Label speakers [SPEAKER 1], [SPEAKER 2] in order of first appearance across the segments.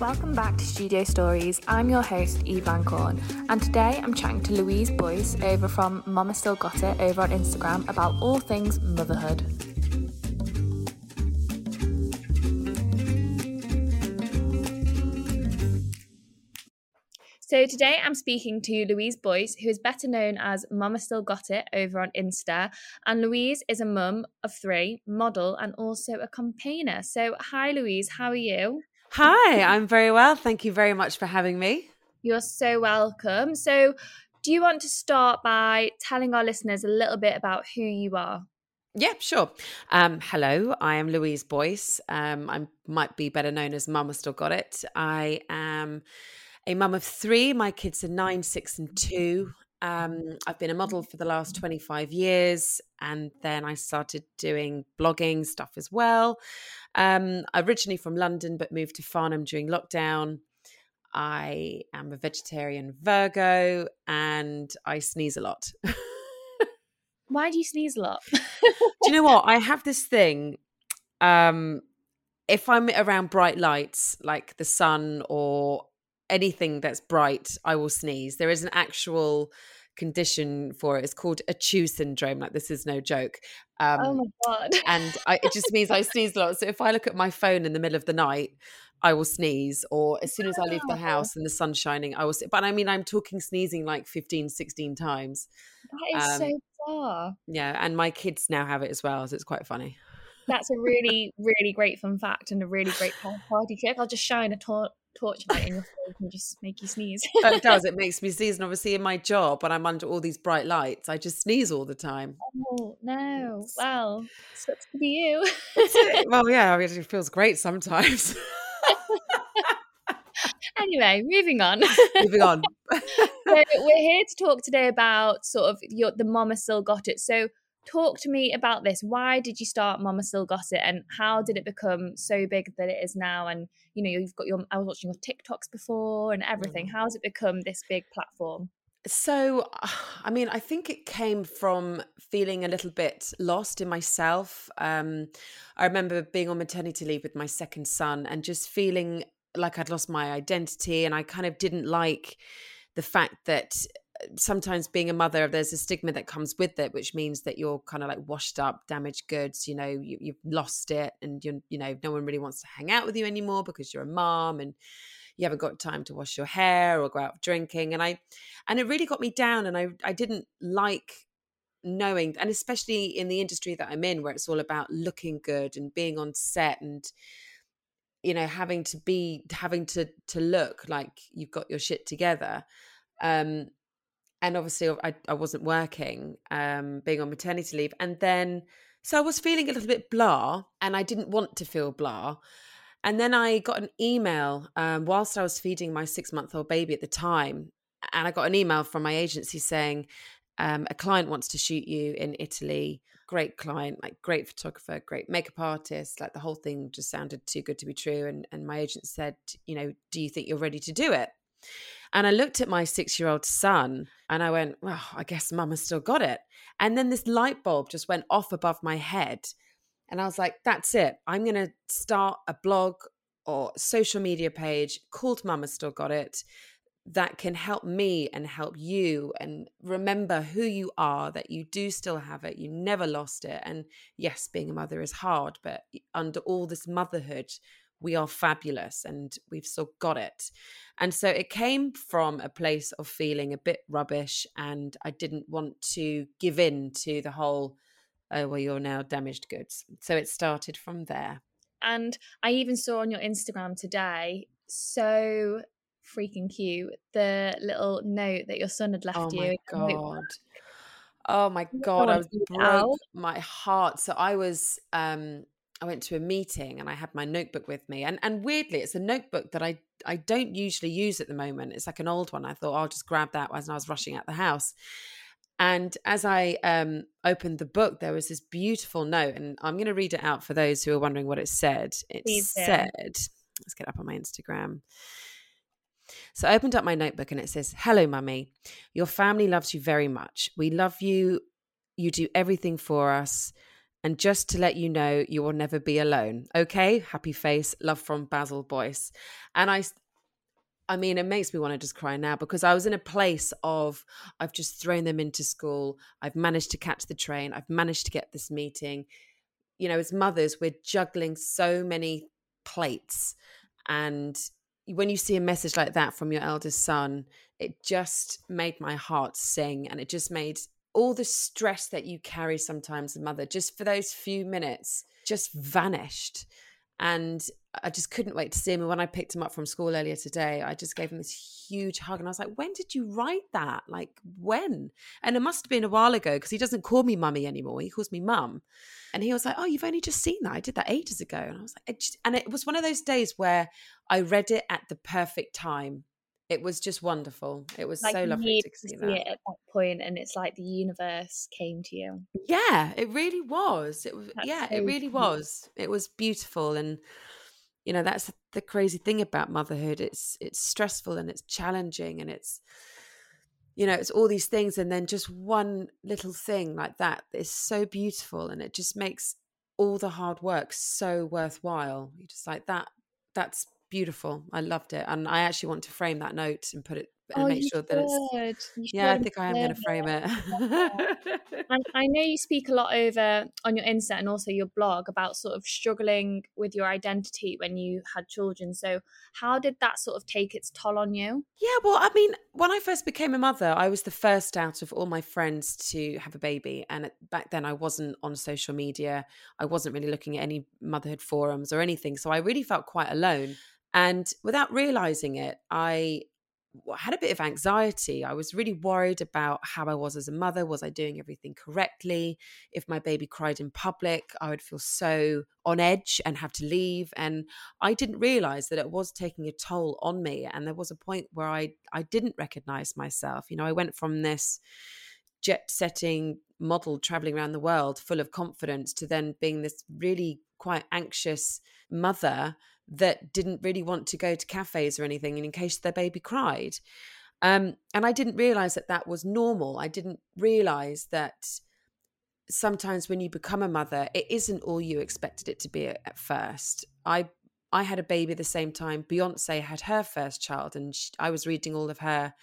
[SPEAKER 1] Welcome back to Studio Stories. I'm your host, Eve Van Corn, and today I'm chatting to Louise Boyce over from Mama Still Got It over on Instagram about all things motherhood. So today I'm speaking to Louise Boyce, who is better known as Mama Still Got It over on Insta. And Louise is a mum of three, model, and also a campaigner. So hi Louise, how are you?
[SPEAKER 2] Hi, I'm very well. Thank you very much for having me.
[SPEAKER 1] You're so welcome. So do you want to start by telling our listeners a little bit about who you are?
[SPEAKER 2] Yeah, sure. Um, hello, I am Louise Boyce. Um, I might be better known as Mama Still Got It. I am a mum of three. My kids are nine, six, and two. Um, I've been a model for the last 25 years, and then I started doing blogging stuff as well. Um, originally from London, but moved to Farnham during lockdown. I am a vegetarian Virgo, and I sneeze a lot.
[SPEAKER 1] Why do you sneeze a lot?
[SPEAKER 2] do you know what? I have this thing. Um, if I'm around bright lights like the sun or anything that's bright, I will sneeze. There is an actual condition for it. It's called ACHOO syndrome. Like this is no joke.
[SPEAKER 1] Um, oh my god!
[SPEAKER 2] and I, it just means I sneeze a lot. So if I look at my phone in the middle of the night, I will sneeze. Or as soon as I leave the house and the sun's shining, I will. But I mean, I'm talking sneezing like 15, 16 times.
[SPEAKER 1] That is um, so bizarre.
[SPEAKER 2] Yeah, and my kids now have it as well, so it's quite funny.
[SPEAKER 1] That's a really, really great fun fact and a really great party trick. I'll just shine a torch torchlight in your face and just make you sneeze.
[SPEAKER 2] it does. It makes me sneeze. And obviously, in my job, when I'm under all these bright lights, I just sneeze all the time.
[SPEAKER 1] Oh, no. Well, sucks to be you.
[SPEAKER 2] well, yeah, I mean, it feels great sometimes.
[SPEAKER 1] anyway, moving on.
[SPEAKER 2] moving on.
[SPEAKER 1] so we're here to talk today about sort of your the mama still got it. So talk to me about this. Why did you start Mama Still Got It, and how did it become so big that it is now? And you know, you've got your I was watching your TikToks before and everything. Mm. How has it become this big platform?
[SPEAKER 2] So, I mean, I think it came from feeling a little bit lost in myself. Um, I remember being on maternity leave with my second son and just feeling like I'd lost my identity, and I kind of didn't like the fact that sometimes being a mother there's a stigma that comes with it which means that you're kind of like washed up damaged goods you know you, have lost it and you you know no one really wants to hang out with you anymore because you're a mom and you haven't got time to wash your hair or go out drinking. And i and it really got me down and i i didn't like knowing and especially in the industry that i'm in where it's all about looking good and being on set and you know having to be having to to look like you've got your shit together um and obviously I, I wasn't working, um, being on maternity leave. And then, so I was feeling a little bit blah, and I didn't want to feel blah. And then I got an email um, whilst I was feeding my six month old baby at the time. And I got an email from my agency saying, um, a client wants to shoot you in Italy. Great client, like great photographer, great makeup artist. Like the whole thing just sounded too good to be true. And, and my agent said, you know, do you think you're ready to do it? And I looked at my six year old son and I went, well, I guess mama still got it. And then this light bulb just went off above my head. And I was like, that's it. I'm going to start a blog or social media page called Mama Still Got It that can help me and help you and remember who you are, that you do still have it, you never lost it. And yes, being a mother is hard, but under all this motherhood, we are fabulous and we've still got it. And so it came from a place of feeling a bit rubbish and I didn't want to give in to the whole, oh, well, you're now damaged goods. So it started from there.
[SPEAKER 1] And I even saw on your Instagram today, so freaking cute, the little note that your son had left
[SPEAKER 2] oh
[SPEAKER 1] you.
[SPEAKER 2] Oh my God. Oh my God, I was broke my heart. So I was um I went to a meeting and I had my notebook with me. And and weirdly, it's a notebook that I I don't usually use at the moment. It's like an old one. I thought I'll just grab that as I was rushing out the house. And as I um, opened the book, there was this beautiful note, and I'm going to read it out for those who are wondering what it said. It Please said. "Let's get up on my Instagram." So I opened up my notebook, and it says, "Hello, mummy. Your family loves you very much. We love you. You do everything for us." And just to let you know, you will never be alone. Okay? Happy face. Love from Basil Boyce. And I I mean, it makes me want to just cry now because I was in a place of I've just thrown them into school. I've managed to catch the train. I've managed to get this meeting. You know, as mothers, we're juggling so many plates. And when you see a message like that from your eldest son, it just made my heart sing. And it just made all the stress that you carry sometimes, mother, just for those few minutes, just vanished. And I just couldn't wait to see him. And when I picked him up from school earlier today, I just gave him this huge hug. And I was like, when did you write that? Like, when? And it must have been a while ago because he doesn't call me mummy anymore. He calls me mum. And he was like, oh, you've only just seen that. I did that ages ago. And I was like, just, and it was one of those days where I read it at the perfect time it was just wonderful. It was like so lovely to see,
[SPEAKER 1] to see it at that point, and it's like the universe came to you.
[SPEAKER 2] Yeah, it really was. It was. That's yeah, so it really was. It was beautiful, and you know that's the crazy thing about motherhood. It's it's stressful and it's challenging, and it's you know it's all these things, and then just one little thing like that is so beautiful, and it just makes all the hard work so worthwhile. You just like that. That's beautiful. I loved it, and I actually want to frame that note and put it and oh, make sure that it's. yeah, I think I am going to frame it.
[SPEAKER 1] and I know you speak a lot over on your Insta and also your blog about sort of struggling with your identity when you had children. So, how did that sort of take its toll on you?
[SPEAKER 2] Yeah, well, I mean, when I first became a mother, I was the first out of all my friends to have a baby, and back then I wasn't on social media. I wasn't really looking at any motherhood forums or anything, so I really felt quite alone. And without realizing it, I had a bit of anxiety. I was really worried about how I was as a mother. Was I doing everything correctly? If my baby cried in public, I would feel so on edge and have to leave. And I didn't realize that it was taking a toll on me. And there was a point where I, I didn't recognize myself. You know, I went from this jet setting model traveling around the world full of confidence to then being this really quite anxious mother that didn't really want to go to cafes or anything in case their baby cried. Um, and I didn't realize that that was normal. I didn't realize that sometimes when you become a mother, it isn't all you expected it to be at, first. I I had a baby the same time Beyonce had her first child, and she, I was reading all of her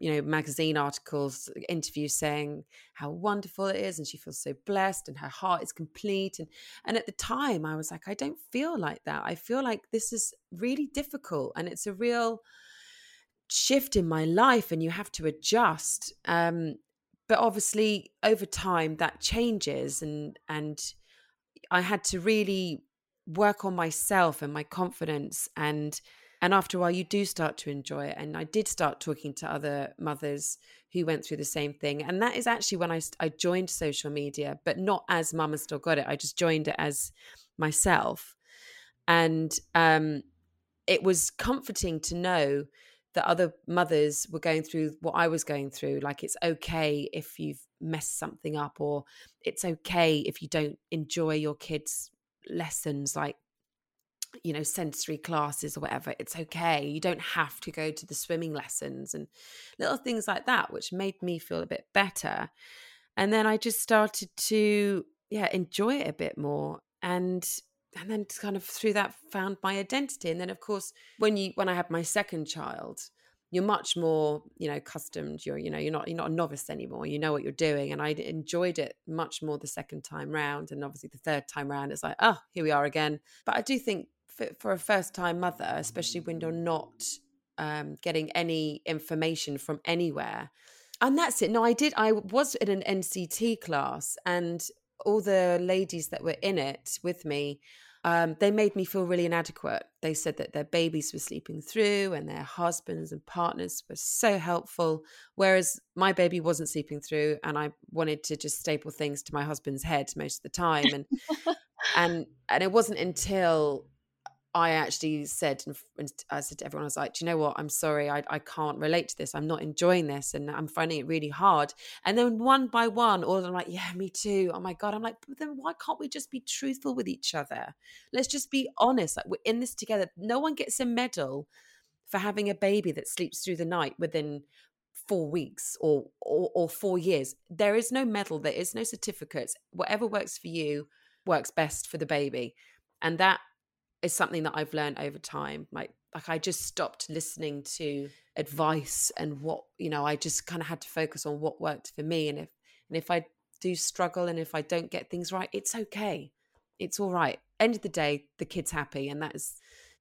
[SPEAKER 2] you know magazine articles interviews saying how wonderful it is and she feels so blessed and her heart is complete and and at the time i was like i don't feel like that. I feel like this is really difficult and it's a real shift in my life and you have to adjust. Um but obviously over time that changes and and i had to really work on myself and my confidence and and after a while, you do start to enjoy it. And I did start talking to other mothers who went through the same thing. And that is actually when I, I joined social media, but not as Mama Still Got It. I just joined it as myself. And um, it was comforting to know that other mothers were going through what I was going through. Like, it's okay if you've messed something up, or it's okay if you don't enjoy your kids' lessons. Like, you know sensory classes or whatever it's okay. You don't have to go to the swimming lessons and little things like that which made me feel a bit better. And then i just started to yeah enjoy it a bit more and and then kind of through that found my identity. And then of course when you when i had my second child you're much more you know accustomed you're you know you're not you're not a novice anymore. You know what you're doing. And i enjoyed it much more the second time round and obviously the third time round it's like oh here we are again. But i do think for, a first time mother, especially when you're not um, getting any information from anywhere. And that's it. No, I did. I was in an NCT class, and all the ladies that were in it with me, um, they made me feel really inadequate. They said that their babies were sleeping through and their husbands and partners were so helpful, whereas my baby wasn't sleeping through, and I wanted to just staple things to my husband's head most of the time. And and and it wasn't until I actually said, and I said to everyone, I was like, do you know what? I'm sorry, I, I can't relate to this. I'm not enjoying this and I'm finding it really hard. And then one by one, all of them like, yeah, me too. Oh my God. I'm like, then why can't we just be truthful with each other? Let's just be honest. Like, we're in this together. No one gets a medal for having a baby that sleeps through the night within four weeks or, or, or four years. There is no medal, there is no certificates. Whatever works for you works best for the baby, and that is something that I've learned over time. Like like I just stopped listening to advice and what you know. I just kind of had to focus on what worked for me, and if and if I do struggle and if I don't get things right, it's okay. It's all right. End of the day, the kid's happy, and that is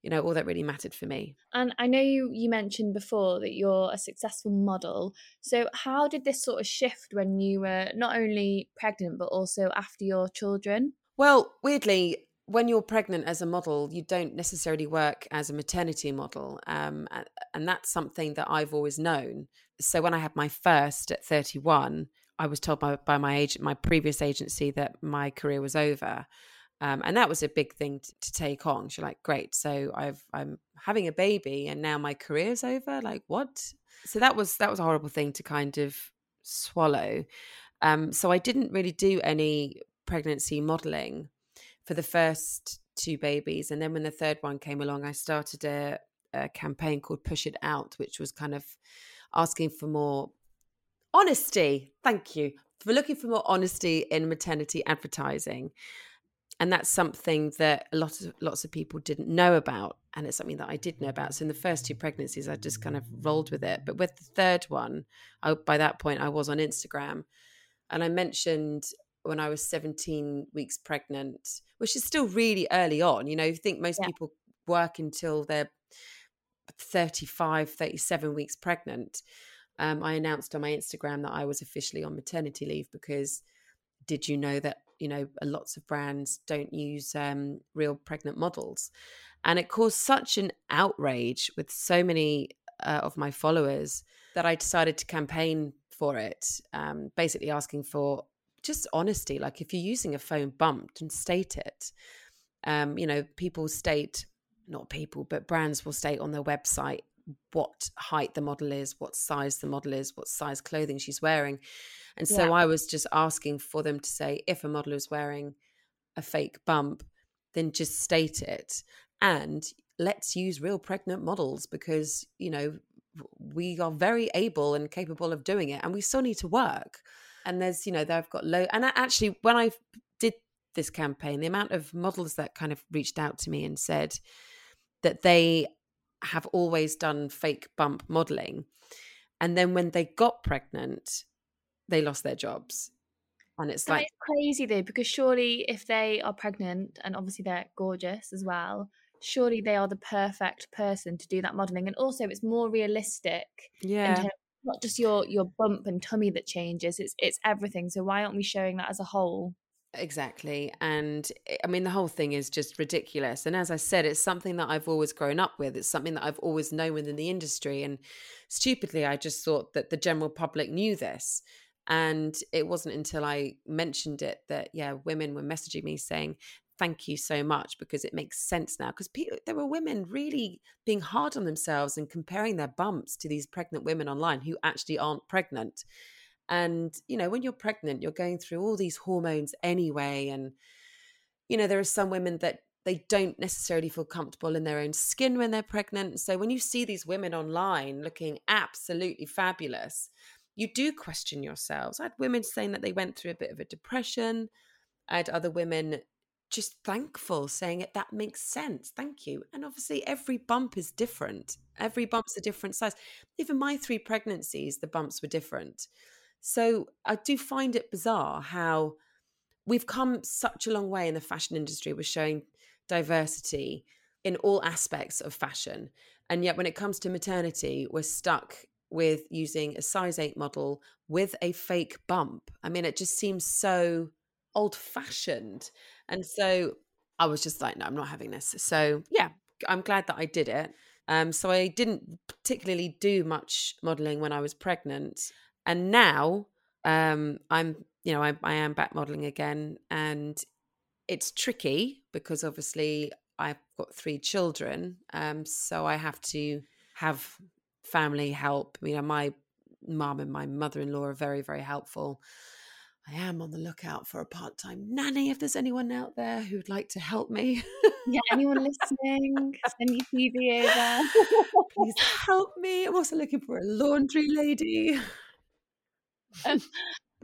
[SPEAKER 2] you know all that really mattered for me
[SPEAKER 1] and i know you you mentioned before that you're a successful model so how did this sort of shift when you were not only pregnant but also after your children
[SPEAKER 2] well weirdly when you're pregnant as a model you don't necessarily work as a maternity model um, and that's something that i've always known so when i had my first at 31 i was told by, by my agent my previous agency that my career was over um, and that was a big thing to, to take on. She's like, great. So I've I'm having a baby, and now my career's over. Like what? So that was that was a horrible thing to kind of swallow. Um, so I didn't really do any pregnancy modeling for the first two babies, and then when the third one came along, I started a, a campaign called Push It Out, which was kind of asking for more honesty. Thank you for looking for more honesty in maternity advertising. And that's something that a lot of lots of people didn't know about and it's something that i did know about. So in the first two pregnancies i just kind of rolled with it. But with the third one I, by that point i was on instagram and i mentioned when i was 17 weeks pregnant which is still really early on you know you think most yeah. people work until they're 35 37 weeks pregnant um, i announced on my instagram that i was officially on maternity leave because did you know that you know lots of brands don't use um, real pregnant models and it caused such an outrage with so many uh, of my followers that i decided to campaign for it um, basically asking for just honesty like if you're using a phone bumped and state it um, you know people state not people but brands will state on their website what height the model is what size the model is what size clothing she's wearing and so yeah. I was just asking for them to say if a model is wearing a fake bump, then just state it. And let's use real pregnant models because, you know, we are very able and capable of doing it and we still need to work. And there's, you know, they've got low. And actually, when I did this campaign, the amount of models that kind of reached out to me and said that they have always done fake bump modeling. And then when they got pregnant, they lost their jobs. And it's like
[SPEAKER 1] crazy though, because surely if they are pregnant and obviously they're gorgeous as well, surely they are the perfect person to do that modeling. And also it's more realistic.
[SPEAKER 2] Yeah.
[SPEAKER 1] Not just your your bump and tummy that changes, it's it's everything. So why aren't we showing that as a whole?
[SPEAKER 2] Exactly. And eh, I mean, the whole thing is just ridiculous. And as I said, it's something that I've always grown up with. It's something that I've always known within the industry. And stupidly, I just thought that the general public knew this. And it wasn't until I mentioned it that, yeah, women were messaging me saying, thank you so much because it makes sense now. Because there were women really being hard on themselves and comparing their bumps to these pregnant women online who actually aren't pregnant. And, you know, when you're pregnant, you're going through all these hormones anyway. And, you know, there are some women that they don't necessarily feel comfortable in their own skin when they're pregnant. So when you see these women online looking absolutely fabulous, you do question yourselves. I had women saying that they went through a bit of a depression. I had other women just thankful, saying it that makes sense. Thank you. And obviously, every bump is different. Every bump's a different size. Even my three pregnancies, the bumps were different. So I do find it bizarre how we've come such a long way in the fashion industry with showing diversity in all aspects of fashion. And yet, when it comes to maternity, we're stuck with using a size 8 model with a fake bump. I mean, it just seems so old fashioned. And so I was just like, no, I'm not having this. So yeah, I'm glad that I did it. Um, so I didn't particularly do much modeling when I was pregnant. And now um, I'm, you know, I, I am back modeling again. And it's tricky because obviously I've got three children. Um, so I have to have family help. You know, my mom and my mother in law are very, very helpful. I am on the lookout for a part time nanny if there's anyone out there who'd like to help me.
[SPEAKER 1] yeah, anyone listening, send CV over.
[SPEAKER 2] Please help me. I'm also looking for a laundry lady.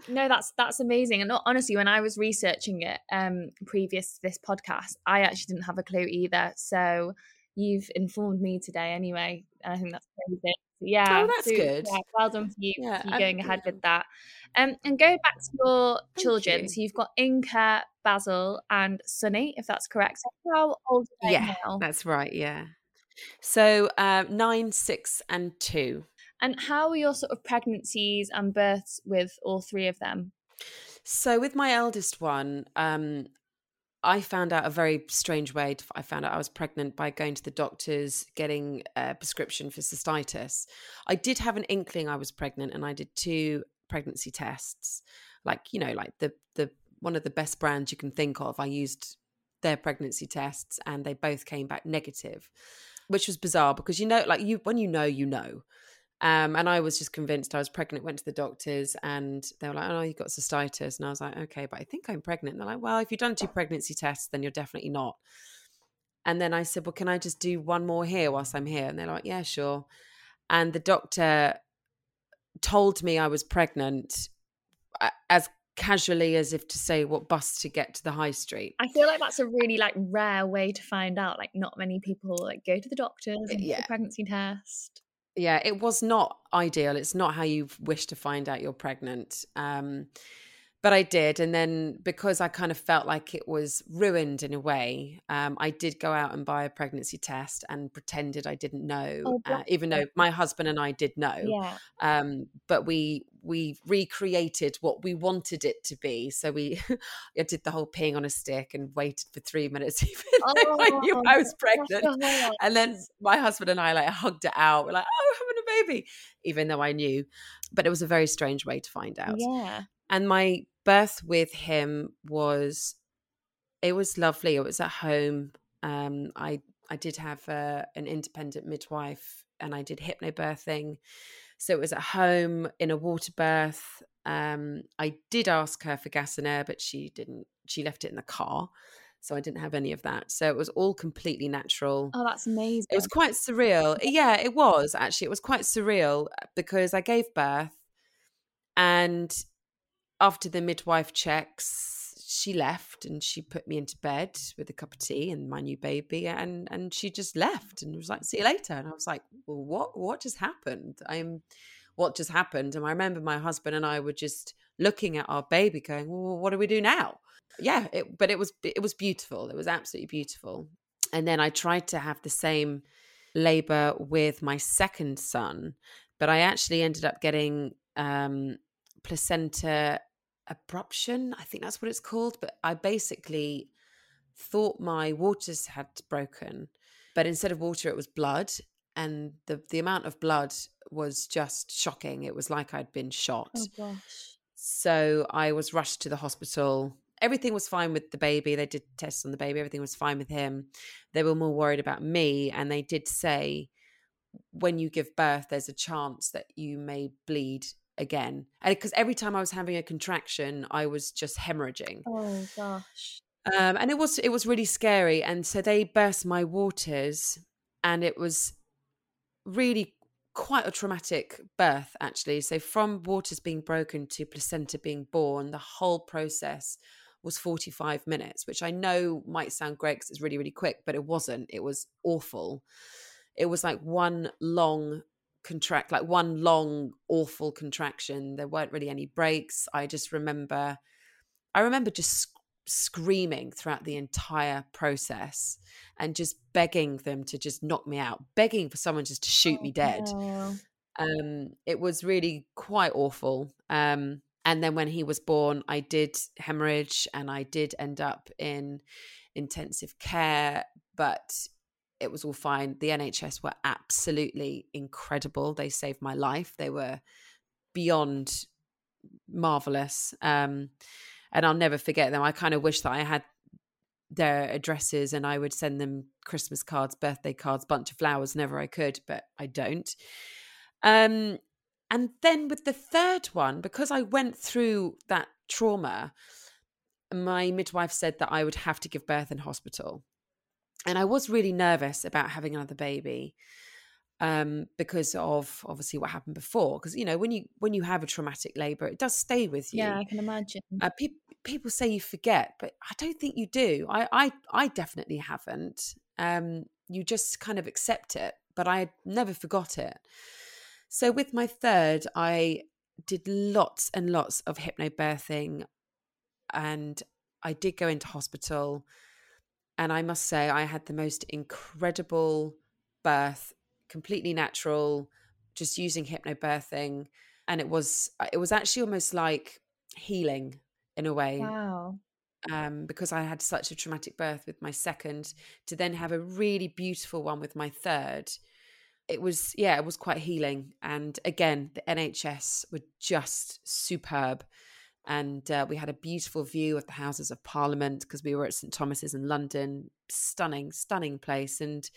[SPEAKER 1] no, that's that's amazing. And honestly, when I was researching it um previous to this podcast, I actually didn't have a clue either. So you've informed me today anyway. I think that's amazing. Yeah,
[SPEAKER 2] oh, that's so, good.
[SPEAKER 1] Yeah, well done for you, yeah, for you going ahead with that. Um, and go back to your children, you. so you've got Inca, Basil, and Sunny, if that's correct. So how old are they
[SPEAKER 2] yeah,
[SPEAKER 1] now?
[SPEAKER 2] that's right. Yeah. So uh, nine, six, and two.
[SPEAKER 1] And how were your sort of pregnancies and births with all three of them?
[SPEAKER 2] So with my eldest one, um, I found out a very strange way. To, I found out I was pregnant by going to the doctors, getting a prescription for cystitis. I did have an inkling I was pregnant, and I did two pregnancy tests. Like you know, like the the one of the best brands you can think of. I used their pregnancy tests, and they both came back negative, which was bizarre because you know, like you when you know, you know. Um, and I was just convinced I was pregnant, went to the doctors and they were like, oh, you got cystitis. And I was like, okay, but I think I'm pregnant. And they're like, well, if you've done two pregnancy tests, then you're definitely not. And then I said, well, can I just do one more here whilst I'm here? And they're like, yeah, sure. And the doctor told me I was pregnant as casually as if to say what bus to get to the high street.
[SPEAKER 1] I feel like that's a really like rare way to find out. Like not many people like go to the doctors and yeah. pregnancy test
[SPEAKER 2] yeah it was not ideal. It's not how you wish to find out you're pregnant. Um, but I did. And then because I kind of felt like it was ruined in a way, um, I did go out and buy a pregnancy test and pretended I didn't know, oh, uh, even though my husband and I did know.
[SPEAKER 1] Yeah.
[SPEAKER 2] Um, but we we recreated what we wanted it to be. So we I did the whole peeing on a stick and waited for three minutes, even oh, I knew I was pregnant. And then my husband and I like hugged it out. We're like, oh, having a baby, even though I knew. But it was a very strange way to find out.
[SPEAKER 1] Yeah.
[SPEAKER 2] And my birth with him was it was lovely. It was at home. Um, I I did have uh, an independent midwife, and I did hypnobirthing. So it was at home in a water birth. Um, I did ask her for gas and air, but she didn't. She left it in the car, so I didn't have any of that. So it was all completely natural.
[SPEAKER 1] Oh, that's amazing!
[SPEAKER 2] It was quite surreal. Yeah, it was actually. It was quite surreal uh, because I gave birth, and after the midwife checks, she left and she put me into bed with a cup of tea and my new baby and and she just left and was like see you later. And I was like well, what what just happened? I'm what just happened? And I remember my husband and I were just looking at our baby going well what do we do now? Yeah it, but it was it was beautiful. It was absolutely beautiful. And then I tried to have the same labor with my second son but I actually ended up getting um placenta abruption. I think that's what it's called. But I basically thought my waters had broken, but instead of water, it was blood. And the, the amount of blood was just shocking. It was like I'd been shot.
[SPEAKER 1] Oh.
[SPEAKER 2] So I was rushed to the hospital. Everything was fine with the baby. They did tests on the baby. Everything was fine with him. They were more worried about me. And they did say, when you give birth, there's a chance that you may bleed again and because every time i was having a contraction i was just hemorrhaging.
[SPEAKER 1] Oh gosh.
[SPEAKER 2] Um, and it was it was really scary and so they burst my waters and it was really quite a traumatic birth actually. So from waters being broken to placenta being born the whole process was 45 minutes which i know might sound great because it's really really quick but it wasn't. It was awful. It was like one long contract like one long awful contraction there weren't really any breaks. I just remember i remember just sc- screaming throughout the entire process and just begging them to just knock me out begging for someone just to shoot oh, me dead. No. um it was really quite awful. Um and then when he was born i did hemorrhage and i did end up in intensive care but it was all fine. The NHS were absolutely incredible. They saved my life. They were beyond marvelous. Um, and I'll never forget them. I kind of wish that I had their addresses and I would send them Christmas cards, birthday cards, bunch of flowers whenever I could, but I don't. Um, and then with the third one, because I went through that trauma, my midwife said that I would have to give birth in hospital. And I was really nervous about having another baby um, because of obviously what happened before. Because you know, when you when you have a traumatic labour, it does stay with you.
[SPEAKER 1] Yeah, I can imagine.
[SPEAKER 2] Uh, pe- people say you forget, but I don't think you do. I I, I definitely haven't. Um, you just kind of accept it, but I never forgot it. So with my third, I did lots and lots of hypnobirthing, and I did go into hospital. And I must say, I had the most incredible birth completely natural, just using hypnobirthing. And it was it was actually almost like healing in a way.
[SPEAKER 1] Wow.
[SPEAKER 2] Um, because I had such a traumatic birth with my second, to then have a really beautiful one with my third, it was yeah, it was quite healing. And again, the NHS were just superb, and uh, we had a beautiful view of the Houses of Parliament because we were at St Thomas's in London. Stunning, stunning place, and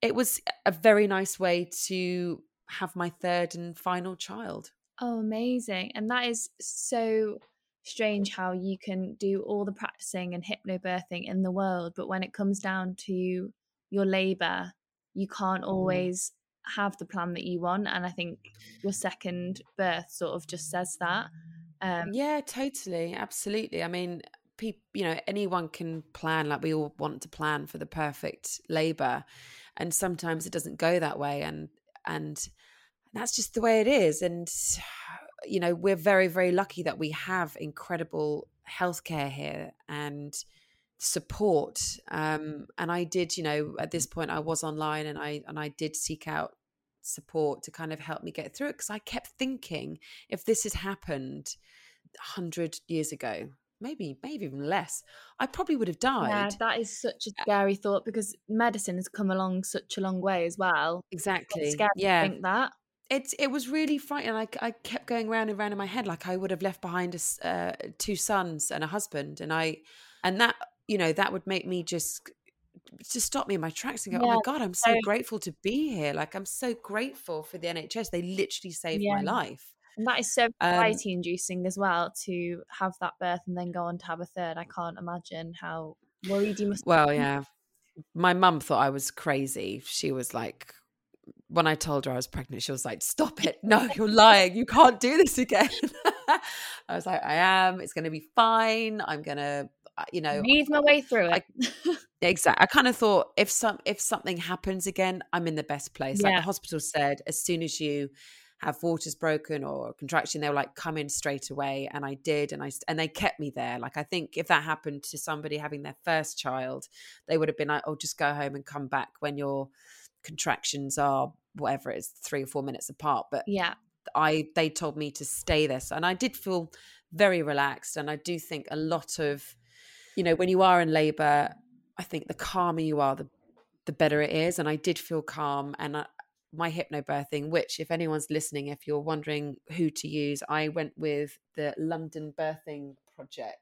[SPEAKER 2] it was a very nice way to have my third and final child.
[SPEAKER 1] Oh, amazing. And that is so strange how you can do all the practicing and hypnobirthing in the world, but when it comes down to your labor, you can't mm-hmm. always have the plan that you want. And I think your second birth sort of just says that.
[SPEAKER 2] Um, yeah, totally. Absolutely. I mean, people, you know, anyone can plan, like we all want to plan for the perfect labor and sometimes it doesn't go that way and and that's just the way it is and you know we're very very lucky that we have incredible healthcare here and support um and i did you know at this point i was online and i and i did seek out support to kind of help me get through it because i kept thinking if this had happened 100 years ago maybe maybe even less i probably would have died. yeah
[SPEAKER 1] that is such a scary thought because medicine has come along such a long way as well.
[SPEAKER 2] Exactly
[SPEAKER 1] it's scary yeah. think that.
[SPEAKER 2] It it was really frightening I, I kept going round and round in my head like i would have left behind a, uh, two sons and a husband and i and that you know that would make me just just stop me in my tracks and go, yeah, "Oh my god, I'm so, so, grateful to be here! Like I'm so grateful for the NHS. They literally saved yeah. my life."
[SPEAKER 1] And that is so anxiety um, inducing as well to have that birth and then go on to have a third. I can't imagine how worried you must
[SPEAKER 2] Well, yeah. My mum thought I was crazy. She was like, when I told her I was pregnant, she was like, Stop it. No, you're lying. You can't do this again. I was like, I am. It's going to be fine. I'm going to, you know,
[SPEAKER 1] ease my way through it.
[SPEAKER 2] exactly. I kind of thought if some if something happens again, I'm in the best place. Yeah. Like the hospital said, as soon as you have waters broken or contraction they were like come in straight away and i did and i and they kept me there like i think if that happened to somebody having their first child they would have been like oh just go home and come back when your contractions are whatever it is three or four minutes apart but
[SPEAKER 1] yeah
[SPEAKER 2] i they told me to stay this and i did feel very relaxed and i do think a lot of you know when you are in labor i think the calmer you are the the better it is and i did feel calm and I, my hypnobirthing, which, if anyone's listening, if you're wondering who to use, I went with the London Birthing Project.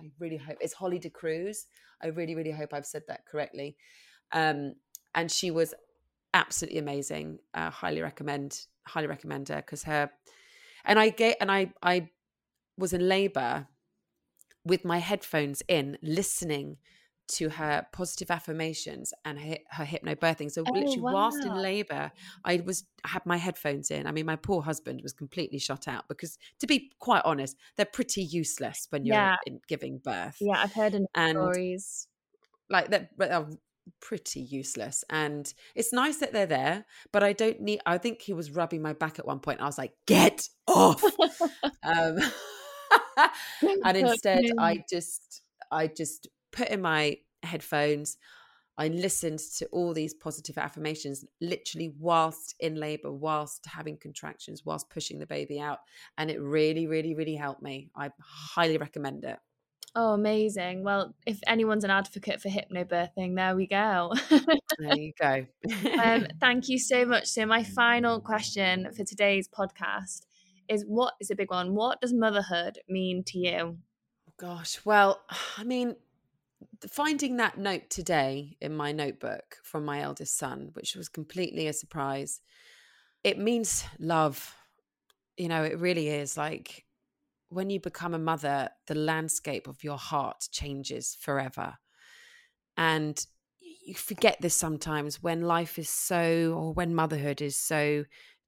[SPEAKER 2] I really hope it's Hollie de Cruz. I really, really hope I've said that correctly. Um, and she was absolutely amazing. Uh, highly recommend, highly recommend her because her, and I get, and I, I was in labour with my headphones in, listening to her positive affirmations and her, her hypnobirthing. So oh, literally, wow. whilst in labour, I was I had my headphones in. I mean, my poor husband was completely shut out because, to be quite honest, they're pretty useless when you're yeah. giving birth.
[SPEAKER 1] Yeah, I've heard and, stories
[SPEAKER 2] like that. They're pretty useless, and it's nice that they're there. But I don't need. I think he was rubbing my back at one point. I was like, "Get off!" um, and instead, I just I just put in my headphones. I listened to all these positive affirmations literally whilst in labor, whilst having contractions, whilst pushing the baby out. And it really, really, really helped me. I highly recommend it.
[SPEAKER 1] Oh, amazing. Well, if anyone's an advocate for hypnobirthing, there we go.
[SPEAKER 2] there you go.
[SPEAKER 1] um, thank you so much. So, my final question for today's podcast is what is a big one? What does motherhood mean to you?
[SPEAKER 2] Gosh, well, I mean, finding that note today in my notebook from my eldest son, which was completely a surprise, it means love. You know, it really is like when you become a mother, the landscape of your heart changes forever. And you forget this sometimes when life is so, or when motherhood is so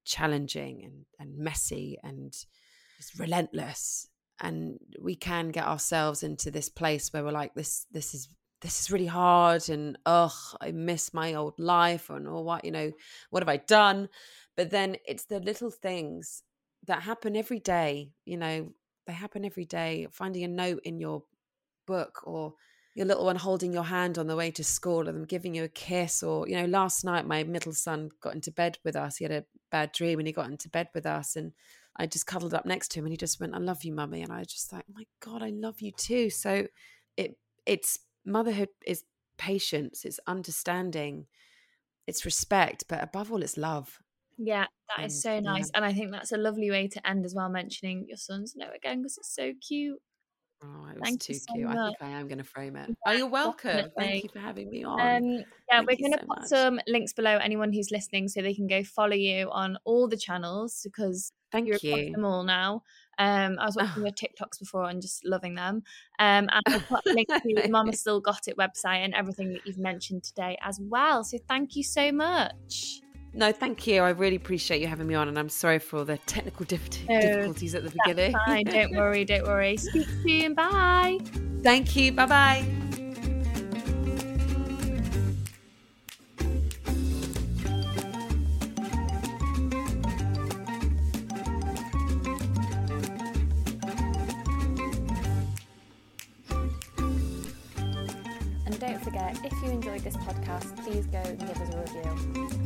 [SPEAKER 2] challenging and, and messy and it's relentless. And we can get ourselves into this place where we're like, this, this is this is really hard and oh i miss my old life and or what you know what have i done but then it's the little things that happen every day you know they happen every day finding a note in your book or your little one holding your hand on the way to school or them giving you a kiss or you know last night my middle son got into bed with us he had a bad dream and he got into bed with us and i just cuddled up next to him and he just went i love you mummy and i was just like oh my god i love you too so it it's motherhood is patience it's understanding it's respect but above all it's love
[SPEAKER 1] yeah, that is so nice. Yeah. And I think that's a lovely way to end as well, mentioning your son's note again, because it's so cute.
[SPEAKER 2] Oh, it was Thank too so cute. Much. I think I am going to frame it. Yeah, oh, you're welcome. Definitely. Thank you for having me on. Um,
[SPEAKER 1] yeah, Thank we're going to so put much. some links below anyone who's listening so they can go follow you on all the channels because
[SPEAKER 2] Thank
[SPEAKER 1] you're
[SPEAKER 2] you.
[SPEAKER 1] them all now. Um, I was watching your TikToks before and just loving them. Um, and I'll put a link to Mama Still Got It website and everything that you've mentioned today as well. So thank you so much.
[SPEAKER 2] No, thank you. I really appreciate you having me on, and I'm sorry for the technical difficulties at the beginning.
[SPEAKER 1] fine. don't worry. Don't worry. Speak soon. Bye.
[SPEAKER 2] Thank you. Bye bye.
[SPEAKER 1] And don't forget, if you enjoyed this podcast, please go and give us a review.